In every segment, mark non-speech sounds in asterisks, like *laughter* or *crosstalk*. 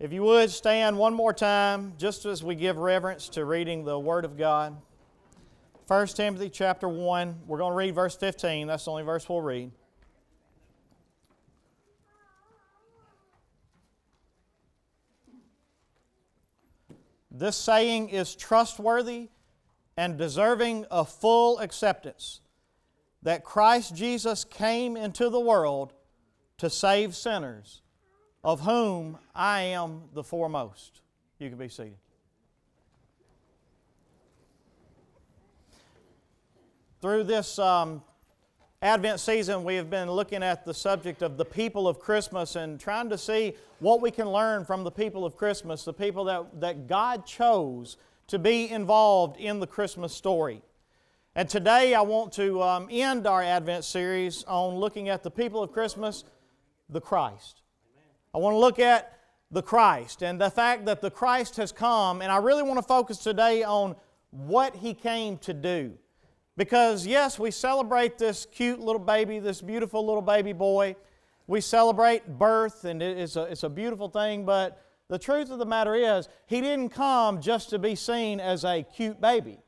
If you would stand one more time, just as we give reverence to reading the Word of God. 1 Timothy chapter 1, we're going to read verse 15. That's the only verse we'll read. This saying is trustworthy and deserving of full acceptance that Christ Jesus came into the world to save sinners of whom I am the foremost. You can be seated. Through this um, Advent season, we have been looking at the subject of the people of Christmas and trying to see what we can learn from the people of Christmas, the people that, that God chose to be involved in the Christmas story. And today I want to um, end our Advent series on looking at the people of Christmas, the Christ. I want to look at the Christ and the fact that the Christ has come, and I really want to focus today on what He came to do. Because, yes, we celebrate this cute little baby, this beautiful little baby boy. We celebrate birth, and it's a, it's a beautiful thing, but the truth of the matter is, He didn't come just to be seen as a cute baby.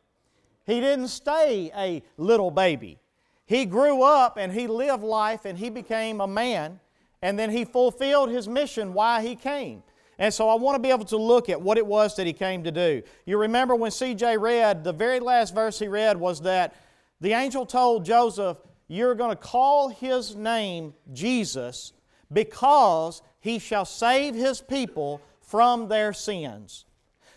He didn't stay a little baby. He grew up and He lived life and He became a man and then he fulfilled his mission why he came. And so I want to be able to look at what it was that he came to do. You remember when CJ read, the very last verse he read was that the angel told Joseph, You're going to call his name Jesus because he shall save his people from their sins.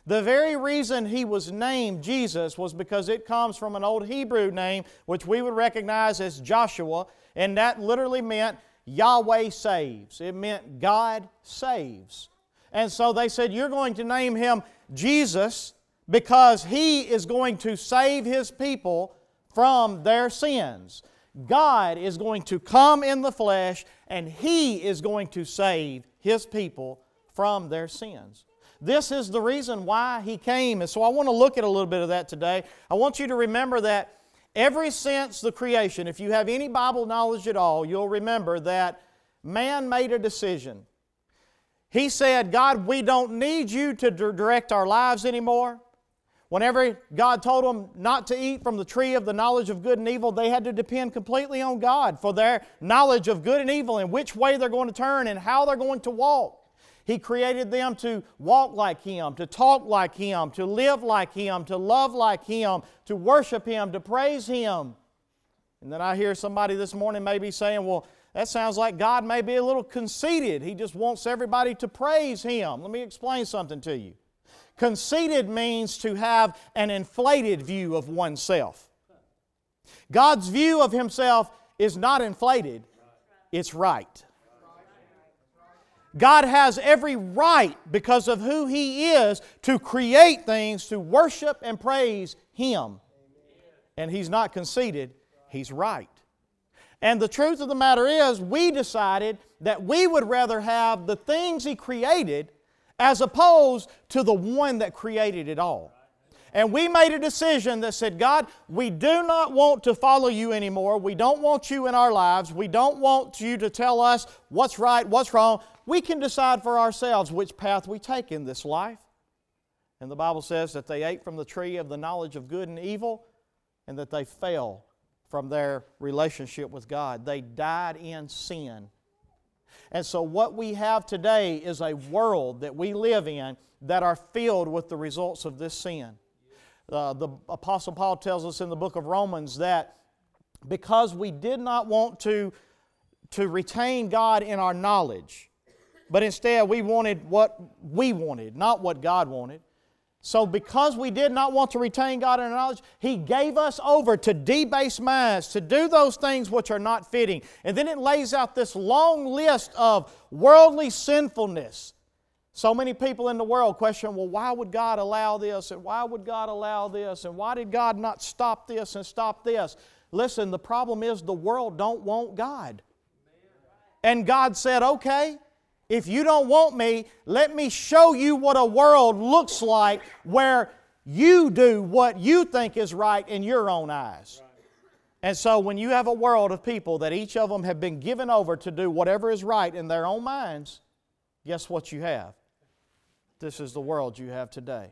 The very reason he was named Jesus was because it comes from an old Hebrew name, which we would recognize as Joshua, and that literally meant Yahweh saves. It meant God saves. And so they said, You're going to name him Jesus because he is going to save his people from their sins. God is going to come in the flesh and he is going to save his people from their sins. This is the reason why he came. And so I want to look at a little bit of that today. I want you to remember that Ever since the creation, if you have any Bible knowledge at all, you'll remember that man made a decision. He said, God, we don't need you to direct our lives anymore. Whenever God told them not to eat from the tree of the knowledge of good and evil, they had to depend completely on God for their knowledge of good and evil and which way they're going to turn and how they're going to walk. He created them to walk like Him, to talk like Him, to live like Him, to love like Him, to worship Him, to praise Him. And then I hear somebody this morning maybe saying, well, that sounds like God may be a little conceited. He just wants everybody to praise Him. Let me explain something to you. Conceited means to have an inflated view of oneself. God's view of Himself is not inflated, it's right. God has every right, because of who He is, to create things to worship and praise Him. And He's not conceited, He's right. And the truth of the matter is, we decided that we would rather have the things He created as opposed to the one that created it all. And we made a decision that said, God, we do not want to follow you anymore. We don't want you in our lives. We don't want you to tell us what's right, what's wrong we can decide for ourselves which path we take in this life. And the Bible says that they ate from the tree of the knowledge of good and evil and that they fell from their relationship with God. They died in sin. And so, what we have today is a world that we live in that are filled with the results of this sin. Uh, the Apostle Paul tells us in the book of Romans that because we did not want to, to retain God in our knowledge, but instead, we wanted what we wanted, not what God wanted. So, because we did not want to retain God in our knowledge, He gave us over to debased minds to do those things which are not fitting. And then it lays out this long list of worldly sinfulness. So many people in the world question, well, why would God allow this? And why would God allow this? And why did God not stop this and stop this? Listen, the problem is the world don't want God. And God said, okay, if you don't want me, let me show you what a world looks like where you do what you think is right in your own eyes. And so, when you have a world of people that each of them have been given over to do whatever is right in their own minds, guess what you have? this is the world you have today.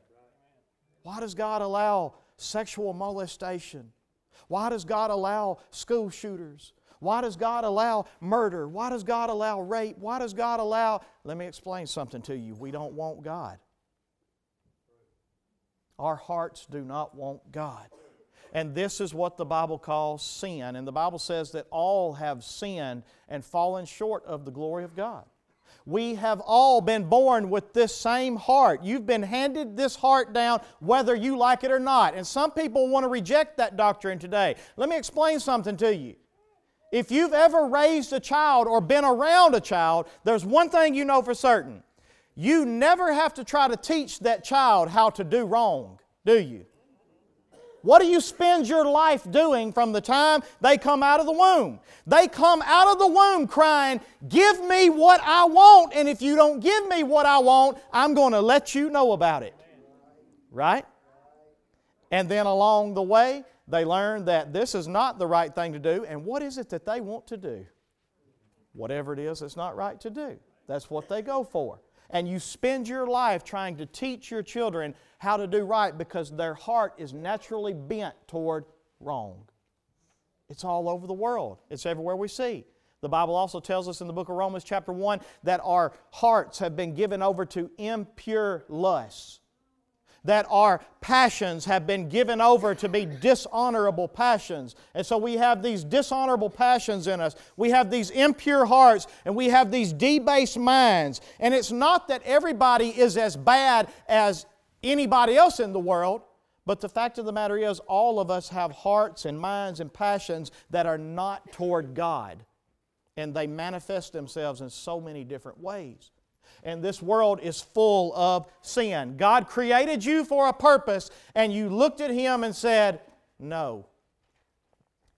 Why does God allow sexual molestation? Why does God allow school shooters? Why does God allow murder? Why does God allow rape? Why does God allow. Let me explain something to you. We don't want God. Our hearts do not want God. And this is what the Bible calls sin. And the Bible says that all have sinned and fallen short of the glory of God. We have all been born with this same heart. You've been handed this heart down whether you like it or not. And some people want to reject that doctrine today. Let me explain something to you. If you've ever raised a child or been around a child, there's one thing you know for certain. You never have to try to teach that child how to do wrong, do you? What do you spend your life doing from the time they come out of the womb? They come out of the womb crying, Give me what I want, and if you don't give me what I want, I'm going to let you know about it. Right? And then along the way, they learn that this is not the right thing to do, and what is it that they want to do? Whatever it is it's not right to do. That's what they go for. And you spend your life trying to teach your children how to do right because their heart is naturally bent toward wrong. It's all over the world, it's everywhere we see. The Bible also tells us in the book of Romans, chapter 1, that our hearts have been given over to impure lusts that our passions have been given over to be dishonorable passions. And so we have these dishonorable passions in us. We have these impure hearts and we have these debased minds. And it's not that everybody is as bad as anybody else in the world. But the fact of the matter is, all of us have hearts and minds and passions that are not toward God. And they manifest themselves in so many different ways. And this world is full of sin. God created you for a purpose, and you looked at Him and said, No.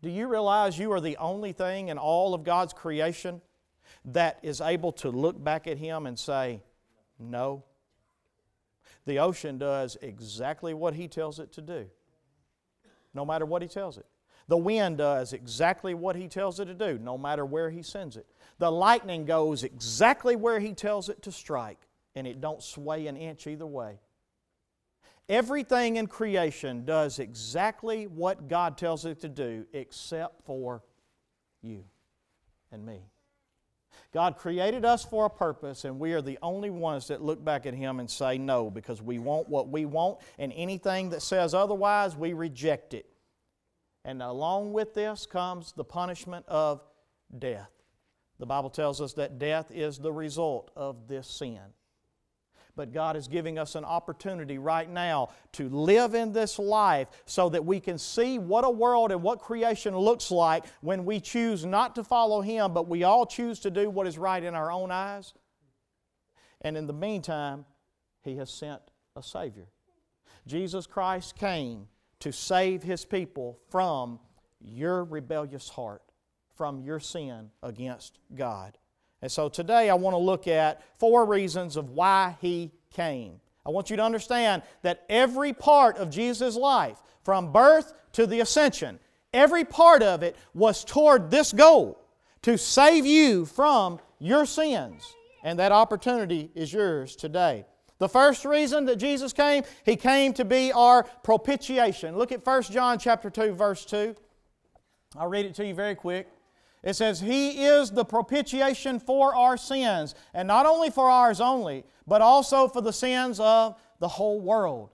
Do you realize you are the only thing in all of God's creation that is able to look back at Him and say, No? The ocean does exactly what he tells it to do, no matter what he tells it. The wind does exactly what he tells it to do, no matter where he sends it. The lightning goes exactly where he tells it to strike, and it don't sway an inch either way. Everything in creation does exactly what God tells it to do, except for you and me. God created us for a purpose, and we are the only ones that look back at Him and say no because we want what we want, and anything that says otherwise, we reject it. And along with this comes the punishment of death. The Bible tells us that death is the result of this sin. But God is giving us an opportunity right now to live in this life so that we can see what a world and what creation looks like when we choose not to follow Him, but we all choose to do what is right in our own eyes. And in the meantime, He has sent a Savior. Jesus Christ came to save His people from your rebellious heart, from your sin against God. And so today I want to look at four reasons of why He came. I want you to understand that every part of Jesus' life, from birth to the ascension, every part of it was toward this goal to save you from your sins. And that opportunity is yours today. The first reason that Jesus came, He came to be our propitiation. Look at 1 John chapter 2, verse 2. I'll read it to you very quick. It says, He is the propitiation for our sins, and not only for ours only, but also for the sins of the whole world.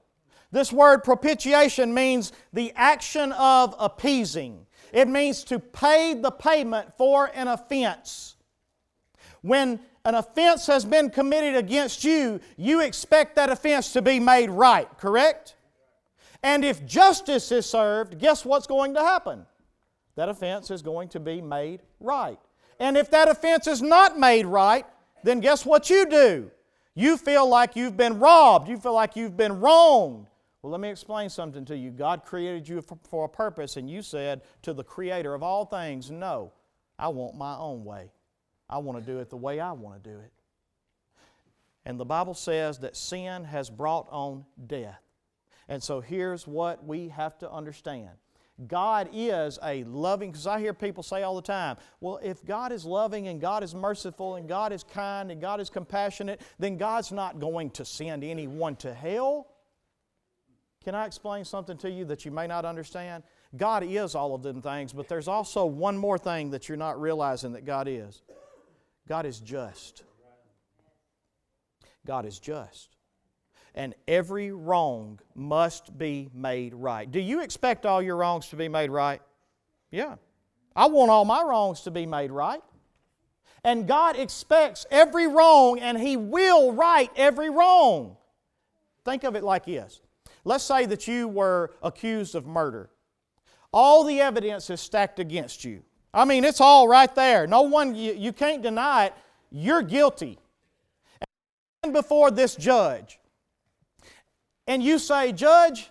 This word propitiation means the action of appeasing. It means to pay the payment for an offense. When an offense has been committed against you, you expect that offense to be made right, correct? And if justice is served, guess what's going to happen? That offense is going to be made right. And if that offense is not made right, then guess what you do? You feel like you've been robbed. You feel like you've been wronged. Well, let me explain something to you. God created you for, a purpose, and you said to the Creator of all things, No, I want my own way. I want to do it the way I want to do it. And the Bible says that sin has brought on death. And so here's what we have to understand God is a loving, because I hear people say all the time, well, if God is loving and God is merciful and God is kind and God is compassionate, then God's not going to send anyone to hell. Can I explain something to you that you may not understand? God is all of them things, but there's also one more thing that you're not realizing that God is God is just. God is just. And every wrong must be made right. Do you expect all your wrongs to be made right? Yeah. I want all my wrongs to be made right. And God expects every wrong, and He will right every wrong. Think of it like this Let's say that you were accused of murder. All the evidence is stacked against you. I mean, it's all right there. No one, you, you can't deny it. You're guilty. And before this judge, and you say, Judge,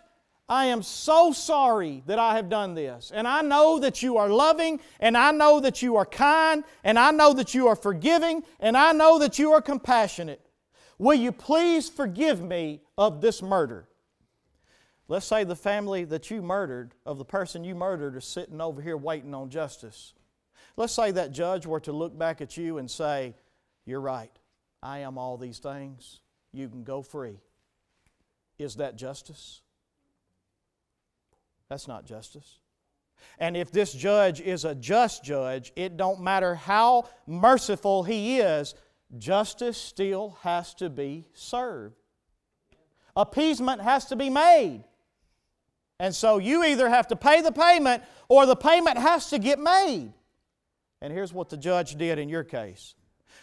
I am so sorry that I have done this. And I know that you are loving, and I know that you are kind, and I know that you are forgiving, and I know that you are compassionate. Will you please forgive me of this murder? Let's say the family that you murdered, of the person you murdered, is sitting over here waiting on justice. Let's say that judge were to look back at you and say, You're right. I am all these things. You can go free. Is that justice? That's not justice. And if this judge is a just judge, it don't matter how merciful he is, justice still has to be served. Appeasement has to be made. And so you either have to pay the payment or the payment has to get made. And here's what the judge did in your case.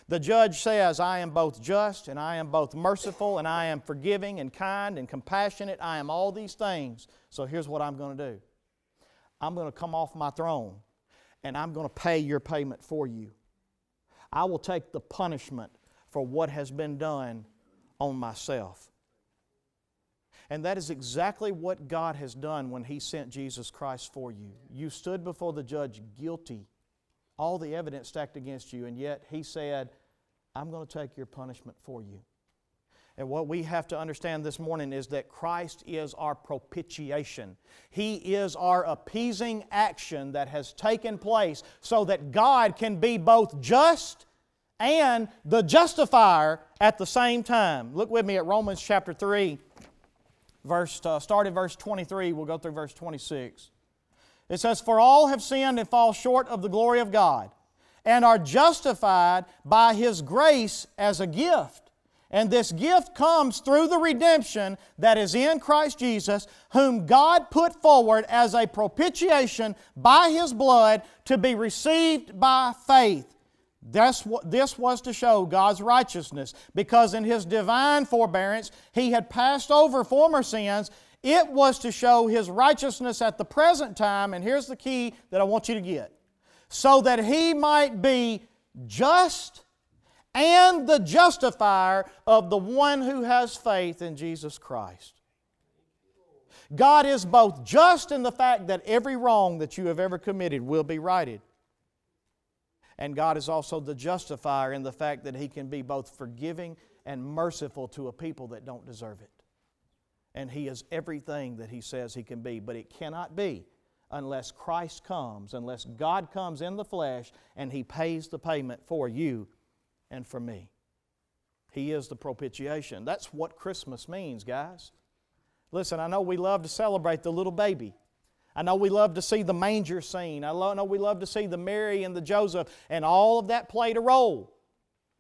The judge says, I am both just and I am both merciful and I am forgiving and kind and compassionate. I am all these things. So here's what I'm going to do I'm going to come off my throne and I'm going to pay your payment for you. I will take the punishment for what has been done on myself. And that is exactly what God has done when He sent Jesus Christ for you. You stood before the judge guilty, all the evidence stacked against you, and yet He said, I'm going to take your punishment for you. And what we have to understand this morning is that Christ is our propitiation. He is our appeasing action that has taken place so that God can be both just and the justifier at the same time. Look with me at Romans chapter 3 verse, uh, start at verse 23, we'll go through verse 26. It says, For all have sinned and fall short of the glory of God, and are justified by His grace as a gift. And this gift comes through the redemption that is in Christ Jesus, whom God put forward as a propitiation by His blood to be received by faith. This, this was to show God's righteousness because in His divine forbearance He had passed over former sins. It was to show His righteousness at the present time, and here's the key that I want you to get so that He might be just and the justifier of the one who has faith in Jesus Christ. God is both just in the fact that every wrong that you have ever committed will be righted. And God is also the justifier in the fact that He can be both forgiving and merciful to a people that don't deserve it. And He is everything that He says He can be, but it cannot be unless Christ comes, unless God comes in the flesh and He pays the payment for you and for me. He is the propitiation. That's what Christmas means, guys. Listen, I know we love to celebrate the little baby. I know we love to see the manger scene. I know we love to see the Mary and the Joseph, and all of that played a role.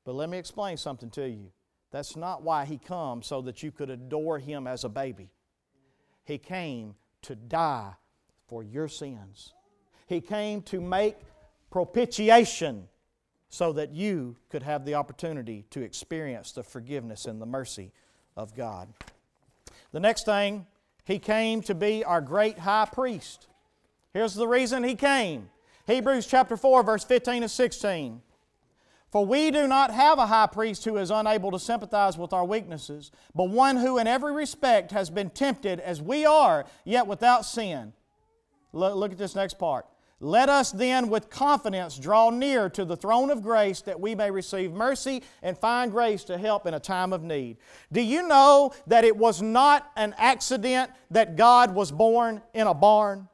But let me explain something to you. That's not why He comes, so that you could adore Him as a baby. He came to die for your sins. He came to make propitiation so that you could have the opportunity to experience the forgiveness and the mercy of God. The next thing he came to be our great high priest. Here's the reason He came Hebrews chapter 4, verse 15 and 16. For we do not have a high priest who is unable to sympathize with our weaknesses, but one who in every respect has been tempted as we are, yet without sin. Look at this next part. Let us then with confidence draw near to the throne of grace that we may receive mercy and find grace to help in a time of need. Do you know that it was not an accident that God was born in a barn?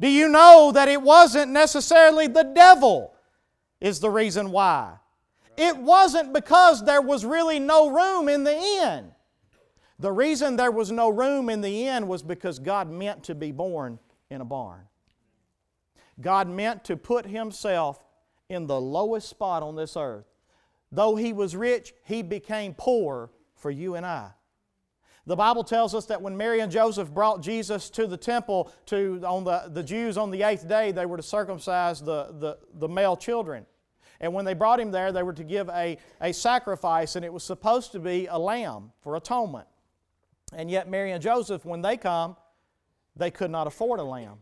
Do you know that it wasn't necessarily the devil is the reason why? It wasn't because there was really no room in the inn. The reason there was no room in the inn was because God meant to be born in a barn. God meant to put Himself in the lowest spot on this earth. Though He was rich, He became poor for you and I. The Bible tells us that when Mary and Joseph brought Jesus to the temple, to on the, the Jews on the eighth day, they were to circumcise the, the, the male children. And when they brought him there, they were to give a, a sacrifice, and it was supposed to be a lamb for atonement. And yet, Mary and Joseph, when they come, they could not afford a lamb.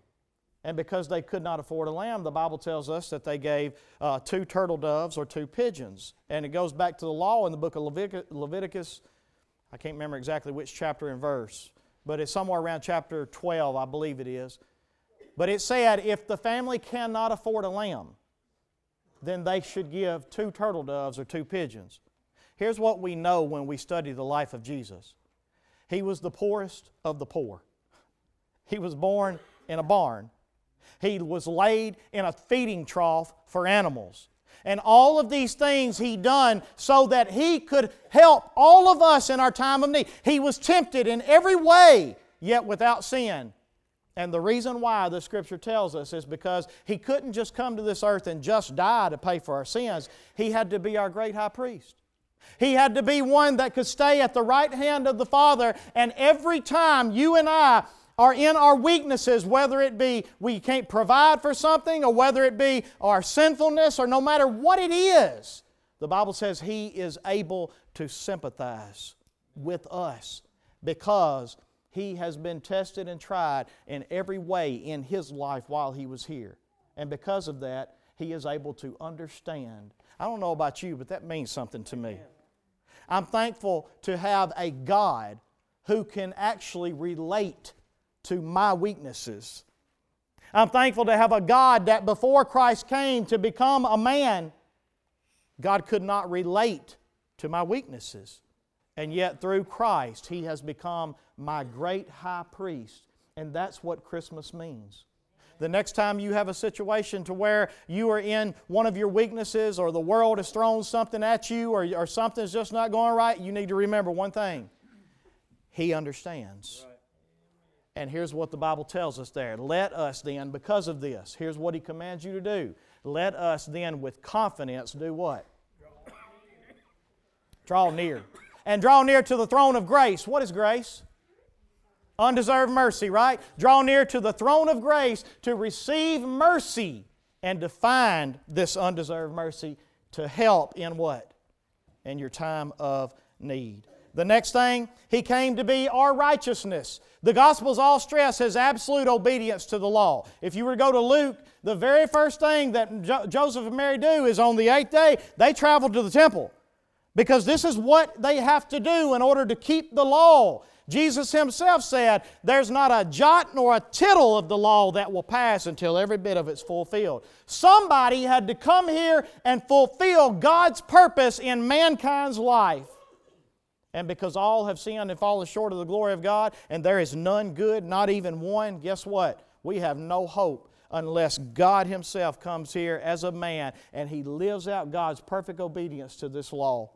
And because they could not afford a lamb, the Bible tells us that they gave uh, two turtle doves or two pigeons. And it goes back to the law in the book of Leviticus. I can't remember exactly which chapter and verse, but it's somewhere around chapter 12, I believe it is. But it said if the family cannot afford a lamb, then they should give two turtle doves or two pigeons. Here's what we know when we study the life of Jesus He was the poorest of the poor, He was born in a barn. He was laid in a feeding trough for animals. And all of these things He done so that He could help all of us in our time of need. He was tempted in every way, yet without sin. And the reason why the Scripture tells us is because He couldn't just come to this earth and just die to pay for our sins. He had to be our great high priest. He had to be one that could stay at the right hand of the Father, and every time you and I are in our weaknesses, whether it be we can't provide for something or whether it be our sinfulness or no matter what it is, the Bible says He is able to sympathize with us because He has been tested and tried in every way in His life while He was here. And because of that, He is able to understand. I don't know about you, but that means something to me. I'm thankful to have a God who can actually relate to my weaknesses. I'm thankful to have a God that before Christ came to become a man, God could not relate to my weaknesses. And yet, through Christ, He has become my great high priest. And that's what Christmas means. The next time you have a situation to where you are in one of your weaknesses or the world has thrown something at you or, or something's just not going right, you need to remember one thing He understands. And here's what the Bible tells us there. Let us then, because of this, here's what He commands you to do. Let us then, with confidence, do what? Draw near. And draw near to the throne of grace. What is grace? Undeserved mercy, right? Draw near to the throne of grace to receive mercy and to find this undeserved mercy to help in what? In your time of need. The next thing, He came to be our righteousness. The Gospels all stress His absolute obedience to the law. If you were to go to Luke, the very first thing that jo- Joseph and Mary do is on the eighth day, they travel to the temple. Because this is what they have to do in order to keep the law. Jesus Himself said, There's not a jot nor a tittle of the law that will pass until every bit of it's fulfilled. Somebody had to come here and fulfill God's purpose in mankind's life. And because all have sinned and fallen short of the glory of God, and there is none good, not even one, guess what? We have no hope unless God Himself comes here as a man and He lives out God's perfect obedience to this law.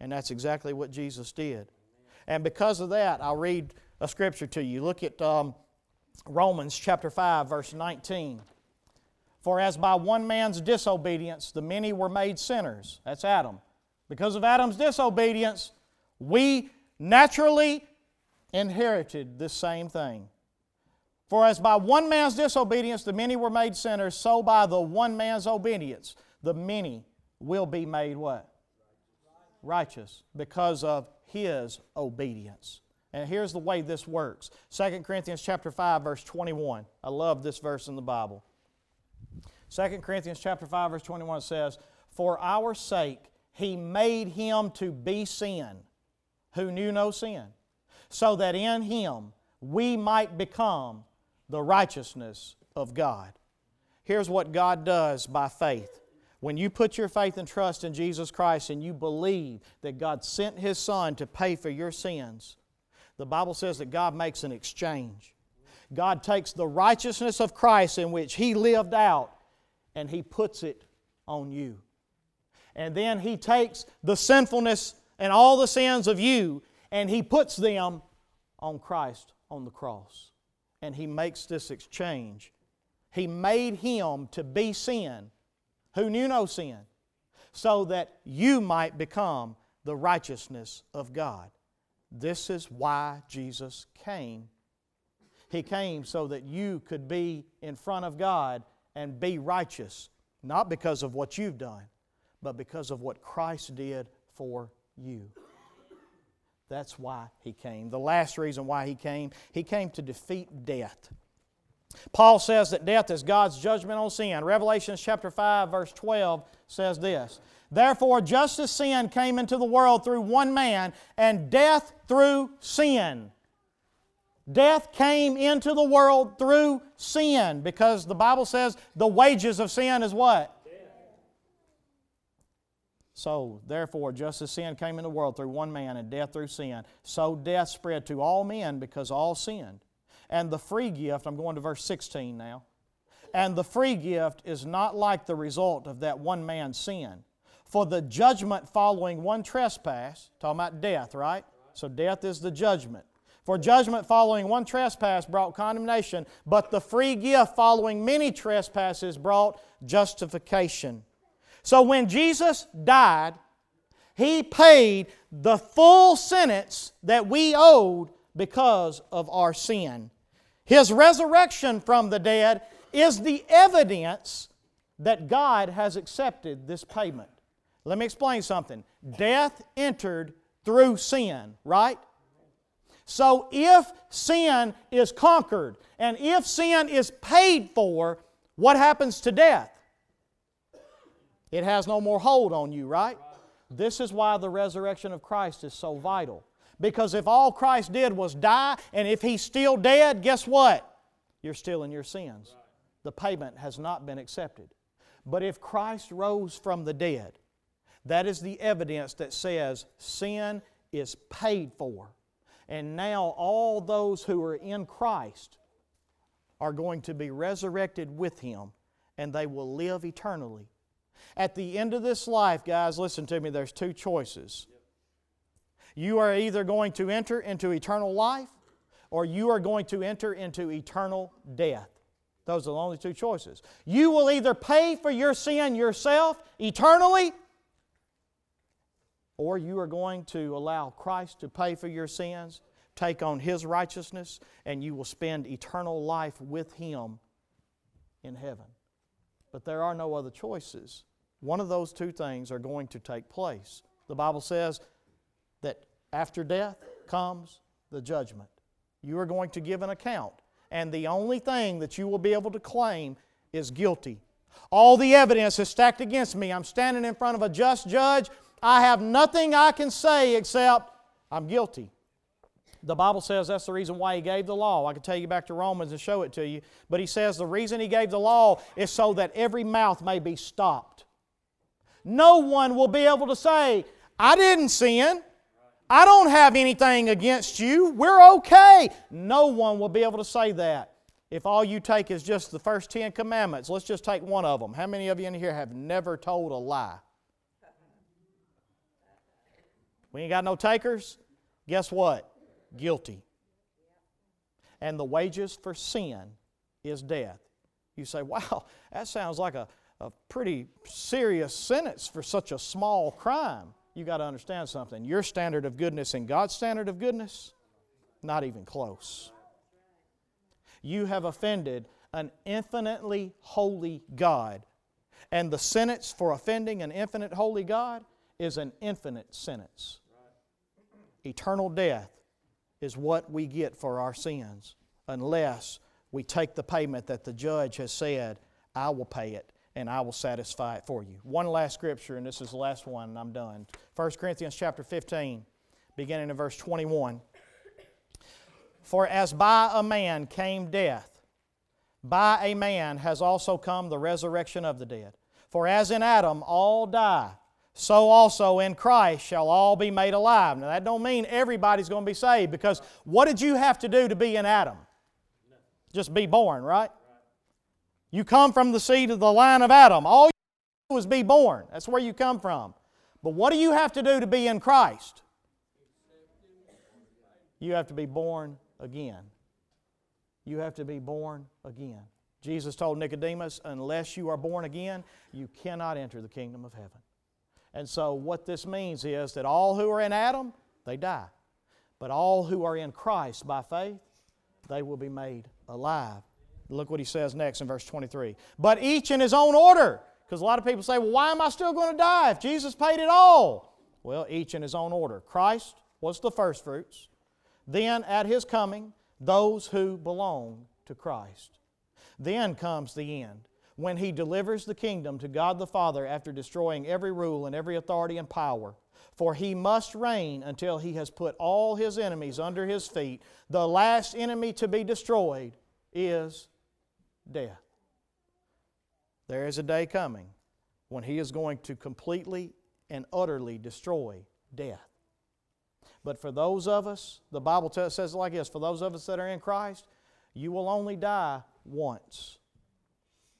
And that's exactly what Jesus did. And because of that, I'll read a scripture to you. Look at um, Romans chapter 5, verse 19. For as by one man's disobedience the many were made sinners, that's Adam. Because of Adam's disobedience, we naturally inherited this same thing. For as by one man's disobedience the many were made sinners, so by the one man's obedience the many will be made what? Righteous because of his obedience. And here's the way this works. 2 Corinthians chapter 5 verse 21. I love this verse in the Bible. 2 Corinthians chapter 5 verse 21 says, "For our sake he made him to be sin who knew no sin, so that in him we might become the righteousness of God. Here's what God does by faith. When you put your faith and trust in Jesus Christ and you believe that God sent His Son to pay for your sins, the Bible says that God makes an exchange. God takes the righteousness of Christ in which He lived out and He puts it on you. And then He takes the sinfulness and all the sins of you and He puts them on Christ on the cross. And He makes this exchange. He made Him to be sin, who knew no sin, so that you might become the righteousness of God. This is why Jesus came. He came so that you could be in front of God and be righteous, not because of what you've done, but because of what Christ did for you. That's why he came. The last reason why he came, he came to defeat death. Paul says that death is God's judgment on sin. Revelation chapter 5 verse 12 says this. Therefore just as sin came into the world through one man and death through sin. Death came into the world through sin because the Bible says the wages of sin is what? So, therefore, just as sin came in the world through one man and death through sin, so death spread to all men because all sinned. And the free gift, I'm going to verse 16 now. And the free gift is not like the result of that one man's sin. For the judgment following one trespass, talking about death, right? So death is the judgment. For judgment following one trespass brought condemnation, but the free gift following many trespasses brought justification. So when Jesus died, He paid the full sentence that we owed because of our sin. His resurrection from the dead is the evidence that God has accepted this payment. Let me explain something. Death entered through sin, right? So if sin is conquered and if sin is paid for, what happens to death? It has no more hold on you, right? This is why the resurrection of Christ is so vital. Because if all Christ did was die, and if He's still dead, guess what? You're still in your sins. The payment has not been accepted. But if Christ rose from the dead, that is the evidence that says sin is paid for. And now all those who are in Christ are going to be resurrected with Him, and they will live eternally at the end of this life, guys, listen to me, there's two choices. You are either going to enter into eternal life or you are going to enter into eternal death. Those are the only two choices. You will either pay for your sin yourself eternally, or you are going to allow Christ to pay for your sins, take on His righteousness, and you will spend eternal life with Him in heaven. But there are no other choices. One of those two things are going to take place. The Bible says that after death comes the judgment. You are going to give an account, and the only thing that you will be able to claim is guilty. All the evidence is stacked against me. I'm standing in front of a just judge. I have nothing I can say except I'm guilty. The Bible says that's the reason why He gave the law. I can take you back to Romans and show it to you. But He says the reason He gave the law is so that every mouth may be stopped no one will be able to say, I didn't sin. I don't have anything against you. We're okay. No one will be able to say that. If all you take is just the first Ten Commandments, let's just take one of them. How many of you in here have never told a lie? We ain't got no takers? Guess what? Guilty. And the wages for sin is death. You say, *laughs* wow, that sounds like a, a pretty serious sentence for such a small crime. You got to understand something. Your standard of goodness and God's standard of goodness, not even close. You have offended an infinitely holy God. And the sentence for offending an infinite holy God is an infinite sentence. Eternal death is what we get for our sins unless we take the payment that the judge has said, I will pay it and I will satisfy it for you. One last scripture, and this is the last one, and I'm done. 1 Corinthians chapter 15, beginning in verse 21. For as by a man came death, by a man has also come the resurrection of the dead. For as in Adam all die, so also in Christ shall all be made alive. Now that don't mean everybody's going to be saved because what did you have to do to be in Adam? just be born, right? You come from the seed of the line of Adam. All you do is be born. That's where you come from. But what do you have to do to be in Christ? You have to be born again. You have to be born again. Jesus told Nicodemus, unless you are born again, you cannot enter the kingdom of heaven. And so, what this means is that all who are in Adam, they die. But all who are in Christ by faith, they will be made alive. Look what he says next in verse 23. But each in his own order. Because a lot of people say, well, why am I still going to die if Jesus paid it all? Well, each in his own order. Christ was the first fruits. Then, at his coming, those who belong to Christ. Then comes the end, when he delivers the kingdom to God the Father after destroying every rule and every authority and power. For he must reign until he has put all his enemies under his feet. The last enemy to be destroyed is death. There is a day coming when he is going to completely and utterly destroy death. But for those of us, the Bible says it like this for those of us that are in Christ, you will only die once.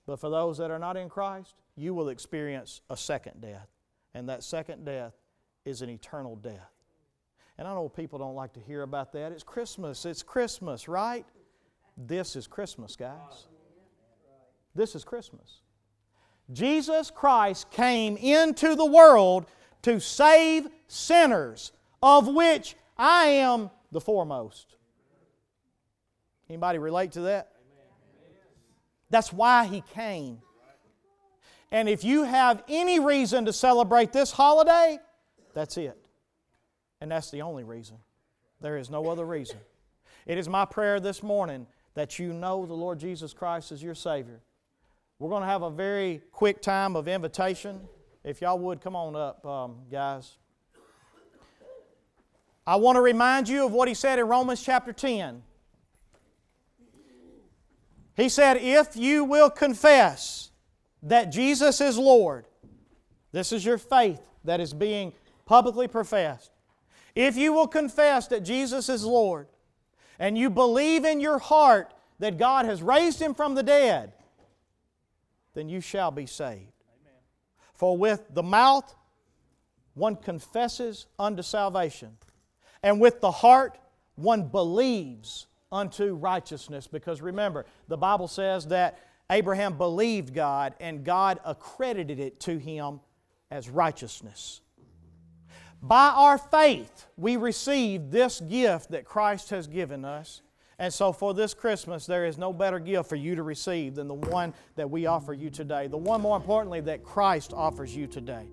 But for those that are not in Christ, you will experience a second death. And that second death is an eternal death. And I know people don't like to hear about that. It's Christmas. It's Christmas, right? This is Christmas, guys. This is Christmas. Jesus Christ came into the world to save sinners of which I am the foremost. Anybody relate to that? That's why he came. And if you have any reason to celebrate this holiday, that's it. And that's the only reason. There is no other reason. It is my prayer this morning that you know the Lord Jesus Christ as your Savior. We're going to have a very quick time of invitation. If y'all would, come on up, um, guys. I want to remind you of what he said in Romans chapter 10. He said, If you will confess that Jesus is Lord, this is your faith that is being publicly professed. If you will confess that Jesus is Lord, and you believe in your heart that God has raised him from the dead, then you shall be saved. Amen. For with the mouth one confesses unto salvation, and with the heart, one believes unto righteousness. Because remember, the Bible says that Abraham believed God and God accredited it to him as righteousness. By our faith, we receive this gift that Christ has given us. And so, for this Christmas, there is no better gift for you to receive than the one that we offer you today. The one, more importantly, that Christ offers you today.